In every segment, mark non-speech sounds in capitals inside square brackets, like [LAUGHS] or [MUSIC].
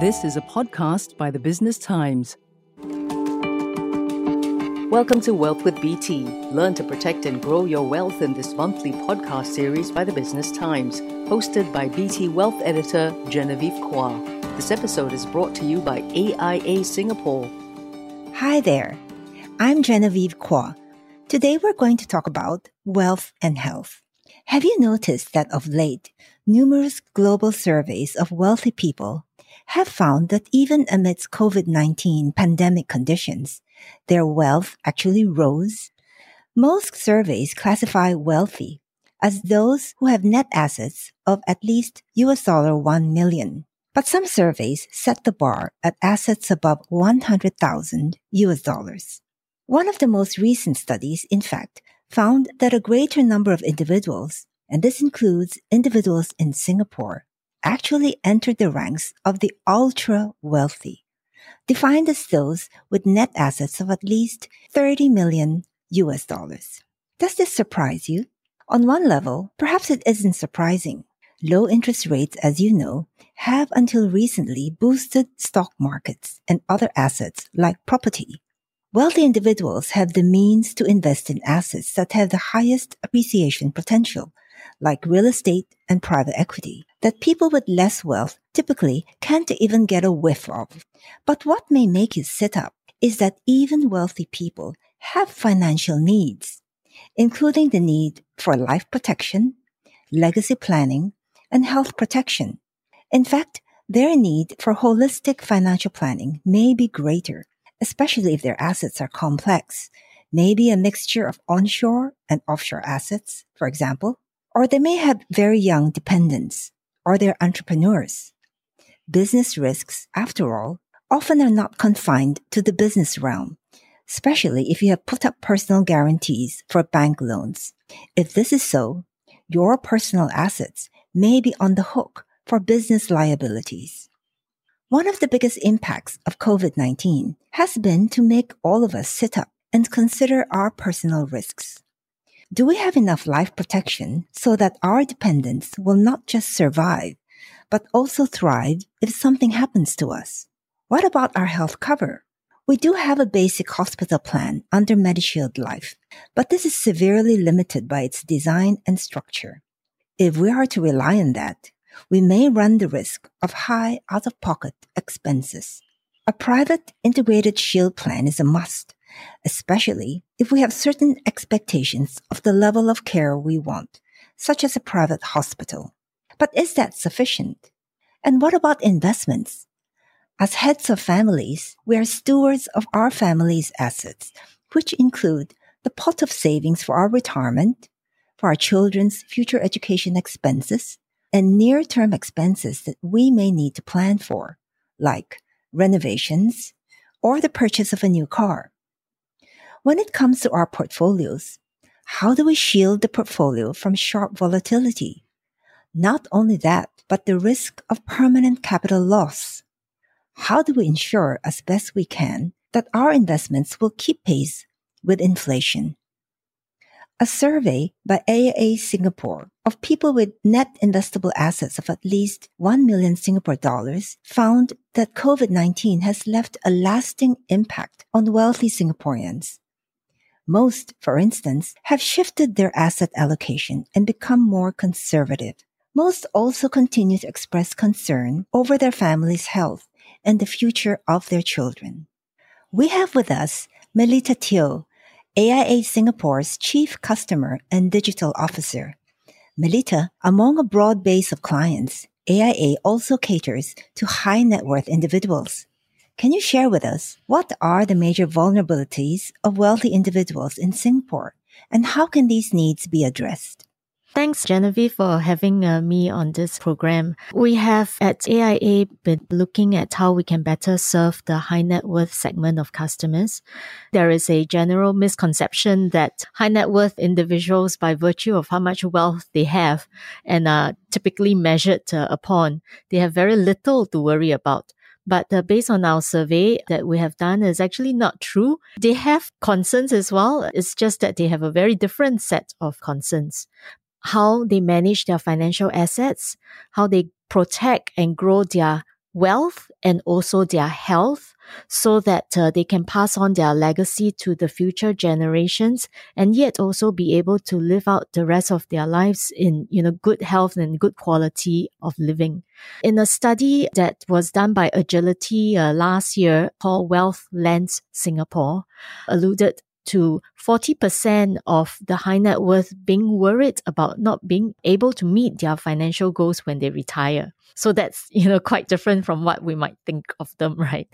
This is a podcast by the Business Times. Welcome to Wealth with BT. Learn to protect and grow your wealth in this monthly podcast series by the Business Times, hosted by BT Wealth editor Genevieve Cua. This episode is brought to you by AIA Singapore. Hi there. I'm Genevieve Cua. Today we're going to talk about wealth and health. Have you noticed that of late, numerous global surveys of wealthy people have found that even amidst COVID-19 pandemic conditions, their wealth actually rose? Most surveys classify wealthy as those who have net assets of at least US dollar 1 million. But some surveys set the bar at assets above 100,000 US dollars. One of the most recent studies, in fact, found that a greater number of individuals, and this includes individuals in Singapore, actually entered the ranks of the ultra wealthy, defined as those with net assets of at least 30 million US dollars. Does this surprise you? On one level, perhaps it isn't surprising. Low interest rates, as you know, have until recently boosted stock markets and other assets like property. Wealthy individuals have the means to invest in assets that have the highest appreciation potential, like real estate and private equity, that people with less wealth typically can't even get a whiff of. But what may make you sit up is that even wealthy people have financial needs, including the need for life protection, legacy planning, and health protection. In fact, their need for holistic financial planning may be greater especially if their assets are complex, maybe a mixture of onshore and offshore assets, for example, or they may have very young dependents, or they're entrepreneurs. Business risks, after all, often are not confined to the business realm, especially if you have put up personal guarantees for bank loans. If this is so, your personal assets may be on the hook for business liabilities. One of the biggest impacts of COVID-19 has been to make all of us sit up and consider our personal risks. Do we have enough life protection so that our dependents will not just survive, but also thrive if something happens to us? What about our health cover? We do have a basic hospital plan under MediShield Life, but this is severely limited by its design and structure. If we are to rely on that, we may run the risk of high out of pocket expenses. A private integrated shield plan is a must, especially if we have certain expectations of the level of care we want, such as a private hospital. But is that sufficient? And what about investments? As heads of families, we are stewards of our family's assets, which include the pot of savings for our retirement, for our children's future education expenses, and near-term expenses that we may need to plan for, like renovations or the purchase of a new car. When it comes to our portfolios, how do we shield the portfolio from sharp volatility? Not only that, but the risk of permanent capital loss. How do we ensure as best we can that our investments will keep pace with inflation? A survey by AIA Singapore of people with net investable assets of at least 1 million Singapore dollars found that COVID-19 has left a lasting impact on wealthy Singaporeans. Most, for instance, have shifted their asset allocation and become more conservative. Most also continue to express concern over their family's health and the future of their children. We have with us Melita Teo, AIA Singapore's Chief Customer and Digital Officer. Melita, among a broad base of clients, AIA also caters to high net worth individuals. Can you share with us what are the major vulnerabilities of wealthy individuals in Singapore and how can these needs be addressed? Thanks, Genevieve, for having uh, me on this program. We have at AIA been looking at how we can better serve the high net worth segment of customers. There is a general misconception that high net worth individuals, by virtue of how much wealth they have and are typically measured uh, upon, they have very little to worry about. But uh, based on our survey that we have done is actually not true. They have concerns as well. It's just that they have a very different set of concerns how they manage their financial assets, how they protect and grow their wealth and also their health so that uh, they can pass on their legacy to the future generations and yet also be able to live out the rest of their lives in you know good health and good quality of living. In a study that was done by agility uh, last year called wealth lens singapore alluded to 40% of the high net worth being worried about not being able to meet their financial goals when they retire. So that's, [LAUGHS] you know, quite different from what we might think of them, [LAUGHS] right?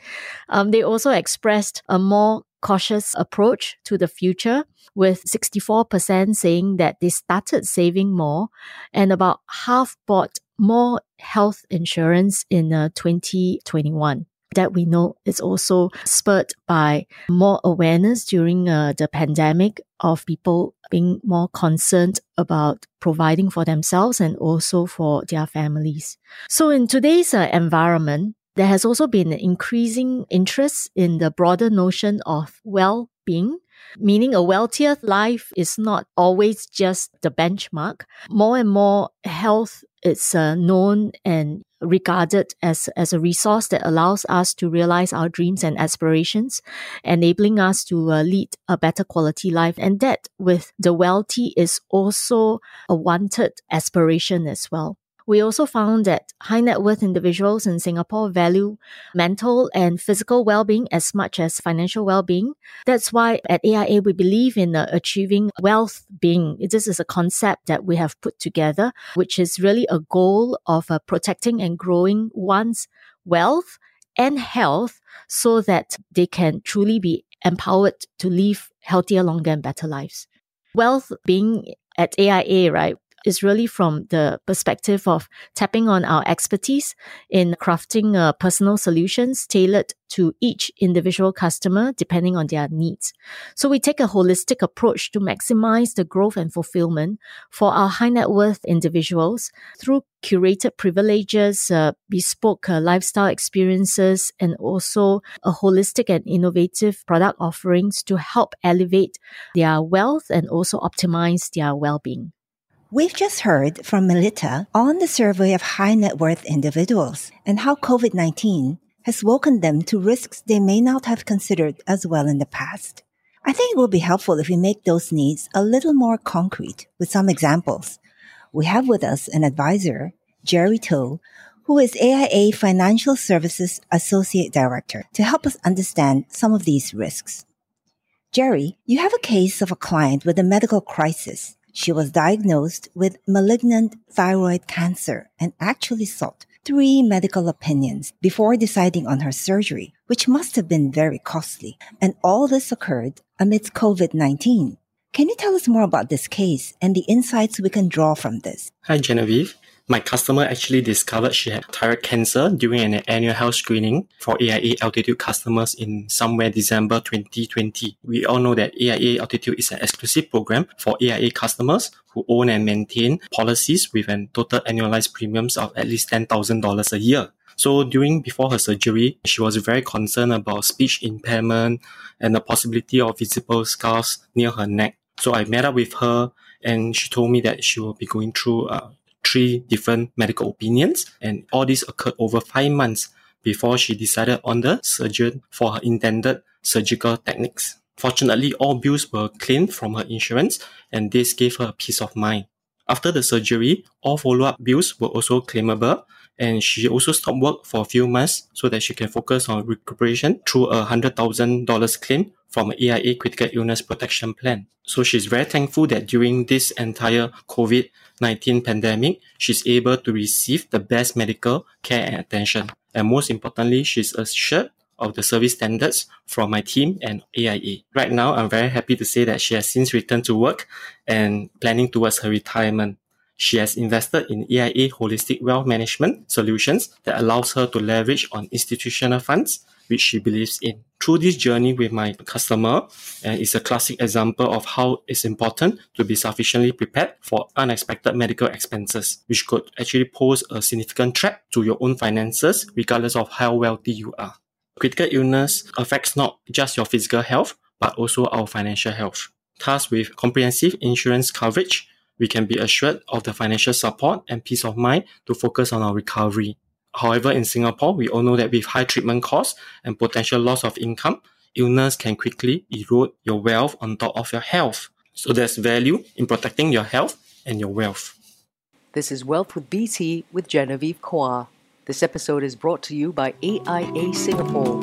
Um, they also expressed a more cautious approach to the future with 64% saying that they started saving more and about half bought more health insurance in uh, 2021 that we know is also spurred by more awareness during uh, the pandemic of people being more concerned about providing for themselves and also for their families. So in today's uh, environment, there has also been an increasing interest in the broader notion of well-being meaning a wealthier life is not always just the benchmark. More and more health is uh, known and regarded as, as a resource that allows us to realize our dreams and aspirations, enabling us to uh, lead a better quality life. And that with the wealthy is also a wanted aspiration as well. We also found that high net worth individuals in Singapore value mental and physical well-being as much as financial well-being. That's why at AIA we believe in uh, achieving wealth being. This is a concept that we have put together, which is really a goal of uh, protecting and growing one's wealth and health so that they can truly be empowered to live healthier, longer, and better lives. Wealth being at AIA, right? Is really from the perspective of tapping on our expertise in crafting uh, personal solutions tailored to each individual customer depending on their needs. So we take a holistic approach to maximize the growth and fulfillment for our high net worth individuals through curated privileges, uh, bespoke uh, lifestyle experiences, and also a holistic and innovative product offerings to help elevate their wealth and also optimize their well-being. We've just heard from Melita on the survey of high net worth individuals and how COVID 19 has woken them to risks they may not have considered as well in the past. I think it will be helpful if we make those needs a little more concrete with some examples. We have with us an advisor, Jerry Toh, who is AIA Financial Services Associate Director, to help us understand some of these risks. Jerry, you have a case of a client with a medical crisis she was diagnosed with malignant thyroid cancer and actually sought three medical opinions before deciding on her surgery, which must have been very costly. And all this occurred amidst COVID-19. Can you tell us more about this case and the insights we can draw from this? Hi, Genevieve. My customer actually discovered she had thyroid cancer during an annual health screening for AIA Altitude customers in somewhere December 2020. We all know that AIA Altitude is an exclusive program for AIA customers who own and maintain policies with an total annualized premiums of at least $10,000 a year. So during before her surgery, she was very concerned about speech impairment and the possibility of visible scars near her neck. So I met up with her and she told me that she will be going through uh, three different medical opinions, and all this occurred over five months before she decided on the surgeon for her intended surgical techniques. Fortunately, all bills were claimed from her insurance, and this gave her peace of mind. After the surgery, all follow-up bills were also claimable, and she also stopped work for a few months so that she can focus on recuperation through a $100,000 claim from AIA critical illness protection plan. So she's very thankful that during this entire COVID-19 pandemic, she's able to receive the best medical care and attention. And most importantly, she's assured of the service standards from my team and AIA. Right now, I'm very happy to say that she has since returned to work and planning towards her retirement. She has invested in AIA Holistic Wealth Management solutions that allows her to leverage on institutional funds which she believes in. Through this journey with my customer, and it's a classic example of how it's important to be sufficiently prepared for unexpected medical expenses, which could actually pose a significant threat to your own finances, regardless of how wealthy you are. Critical illness affects not just your physical health, but also our financial health. Thus, with comprehensive insurance coverage, we can be assured of the financial support and peace of mind to focus on our recovery. However, in Singapore, we all know that with high treatment costs and potential loss of income, illness can quickly erode your wealth on top of your health. So there's value in protecting your health and your wealth. This is Wealth with BT with Genevieve Cua. This episode is brought to you by AIA Singapore.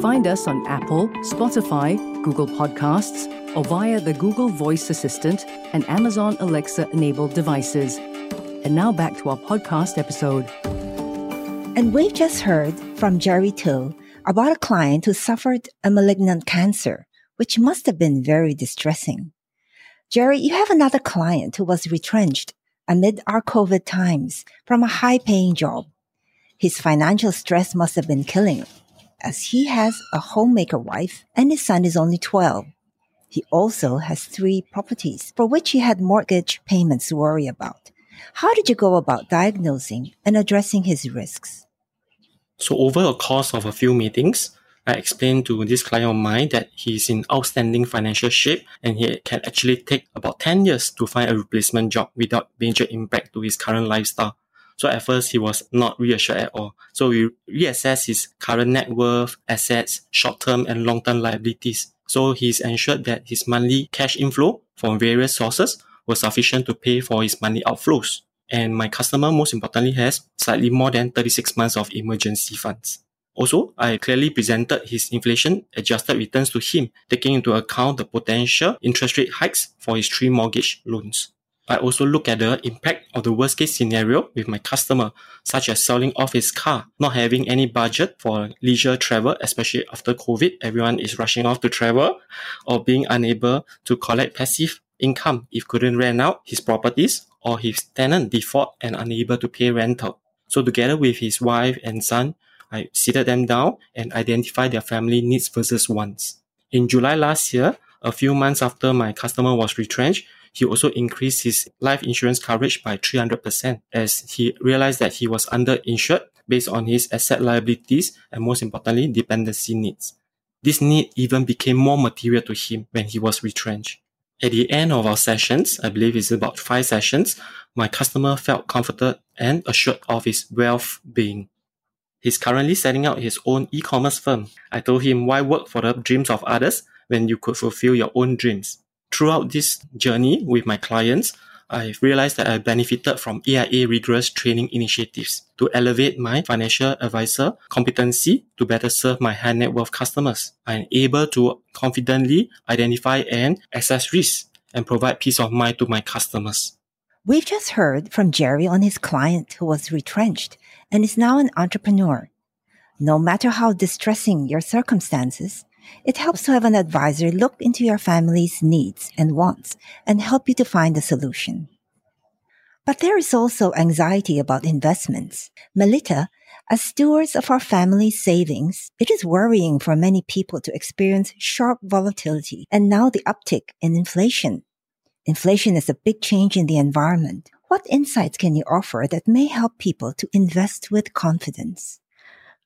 Find us on Apple, Spotify, Google Podcasts, or via the Google Voice Assistant and Amazon Alexa enabled devices. And now back to our podcast episode. And we've just heard from Jerry Toh about a client who suffered a malignant cancer, which must have been very distressing. Jerry, you have another client who was retrenched amid our COVID times from a high paying job. His financial stress must have been killing as he has a homemaker wife and his son is only 12. He also has three properties for which he had mortgage payments to worry about. How did you go about diagnosing and addressing his risks? So over a course of a few meetings, I explained to this client of mine that he's in outstanding financial shape and he can actually take about 10 years to find a replacement job without major impact to his current lifestyle. So at first he was not reassured at all. So we reassessed his current net worth, assets, short-term and long-term liabilities. So he's ensured that his monthly cash inflow from various sources was sufficient to pay for his money outflows and my customer most importantly has slightly more than 36 months of emergency funds. Also, I clearly presented his inflation adjusted returns to him, taking into account the potential interest rate hikes for his three mortgage loans. I also look at the impact of the worst case scenario with my customer, such as selling off his car, not having any budget for leisure travel, especially after COVID, everyone is rushing off to travel, or being unable to collect passive income if couldn't rent out his properties or his tenant default and unable to pay rental. So together with his wife and son, I seated them down and identified their family needs versus wants. In July last year, a few months after my customer was retrenched, he also increased his life insurance coverage by 300% as he realized that he was underinsured based on his asset liabilities and most importantly, dependency needs. This need even became more material to him when he was retrenched. At the end of our sessions, I believe it's about five sessions, my customer felt comforted and assured of his well-being. He's currently setting out his own e-commerce firm. I told him why work for the dreams of others when you could fulfill your own dreams. Throughout this journey with my clients, I've realized that I benefited from AIA rigorous training initiatives to elevate my financial advisor competency to better serve my high net worth customers. I'm able to confidently identify and assess risks and provide peace of mind to my customers. We've just heard from Jerry on his client who was retrenched and is now an entrepreneur. No matter how distressing your circumstances, it helps to have an advisor look into your family's needs and wants and help you to find a solution. But there is also anxiety about investments. Melita, as stewards of our family's savings, it is worrying for many people to experience sharp volatility and now the uptick in inflation. Inflation is a big change in the environment. What insights can you offer that may help people to invest with confidence?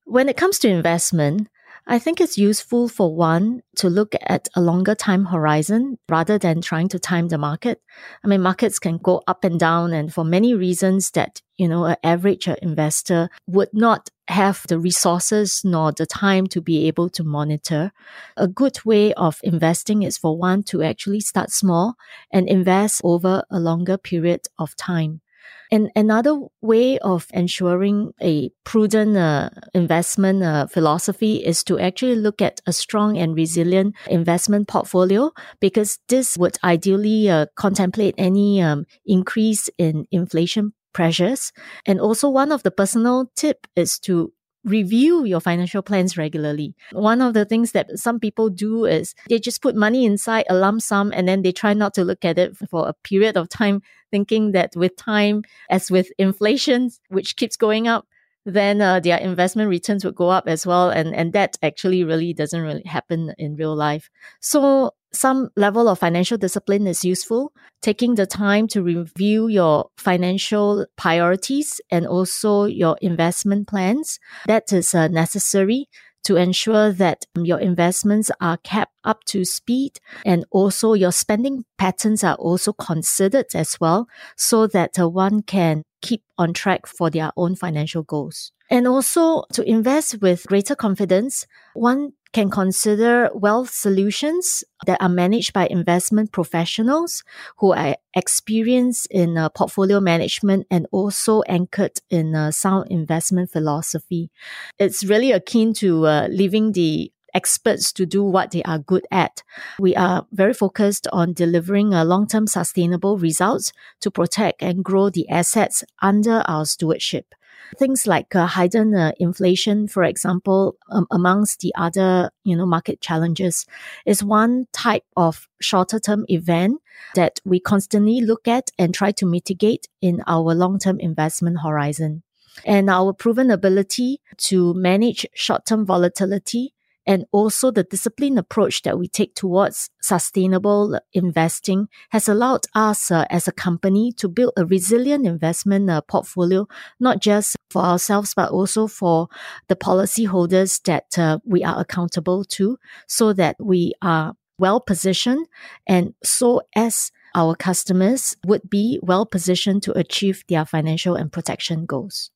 When it comes to investment, I think it's useful for one to look at a longer time horizon rather than trying to time the market. I mean, markets can go up and down and for many reasons that, you know, an average investor would not have the resources nor the time to be able to monitor. A good way of investing is for one to actually start small and invest over a longer period of time. And another way of ensuring a prudent uh, investment uh, philosophy is to actually look at a strong and resilient investment portfolio because this would ideally uh, contemplate any um, increase in inflation pressures. And also one of the personal tip is to review your financial plans regularly. One of the things that some people do is they just put money inside a lump sum and then they try not to look at it for a period of time, thinking that with time, as with inflation, which keeps going up, then uh, their investment returns would go up as well. And, and that actually really doesn't really happen in real life. So some level of financial discipline is useful. Taking the time to review your financial priorities and also your investment plans. That is uh, necessary to ensure that your investments are kept up to speed and also your spending patterns are also considered as well so that uh, one can keep on track for their own financial goals. And also to invest with greater confidence, one can consider wealth solutions that are managed by investment professionals who are experienced in uh, portfolio management and also anchored in uh, sound investment philosophy. It's really akin to uh, leaving the experts to do what they are good at. We are very focused on delivering a long-term sustainable results to protect and grow the assets under our stewardship. Things like uh, hidden uh, inflation, for example, um, amongst the other, you know, market challenges is one type of shorter term event that we constantly look at and try to mitigate in our long term investment horizon. And our proven ability to manage short term volatility and also the disciplined approach that we take towards sustainable investing has allowed us uh, as a company to build a resilient investment uh, portfolio, not just for ourselves, but also for the policyholders that uh, we are accountable to so that we are well positioned and so as our customers would be well positioned to achieve their financial and protection goals.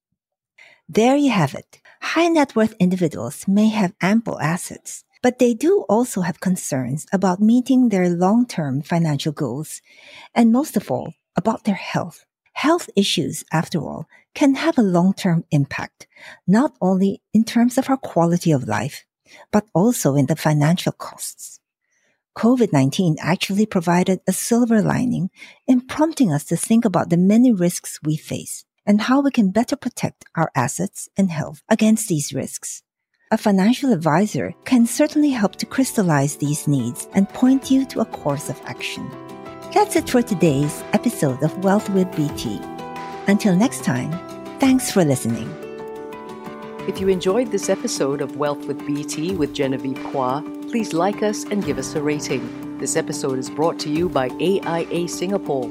There you have it. High net worth individuals may have ample assets, but they do also have concerns about meeting their long term financial goals, and most of all, about their health. Health issues, after all, can have a long term impact, not only in terms of our quality of life, but also in the financial costs. COVID 19 actually provided a silver lining in prompting us to think about the many risks we face and how we can better protect our assets and health against these risks. A financial advisor can certainly help to crystallize these needs and point you to a course of action. That's it for today's episode of Wealth with BT. Until next time, thanks for listening. If you enjoyed this episode of Wealth with BT with Genevieve Cua, please like us and give us a rating. This episode is brought to you by AIA Singapore.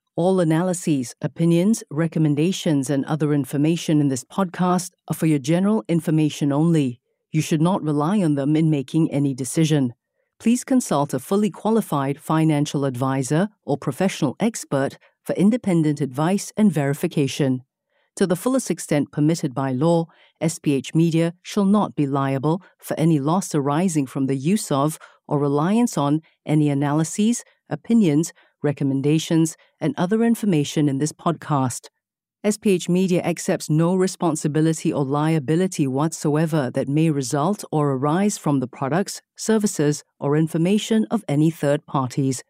all analyses, opinions, recommendations, and other information in this podcast are for your general information only. You should not rely on them in making any decision. Please consult a fully qualified financial advisor or professional expert for independent advice and verification. To the fullest extent permitted by law, SPH Media shall not be liable for any loss arising from the use of or reliance on any analyses, opinions, recommendations, and other information in this podcast. SPH Media accepts no responsibility or liability whatsoever that may result or arise from the products, services, or information of any third parties.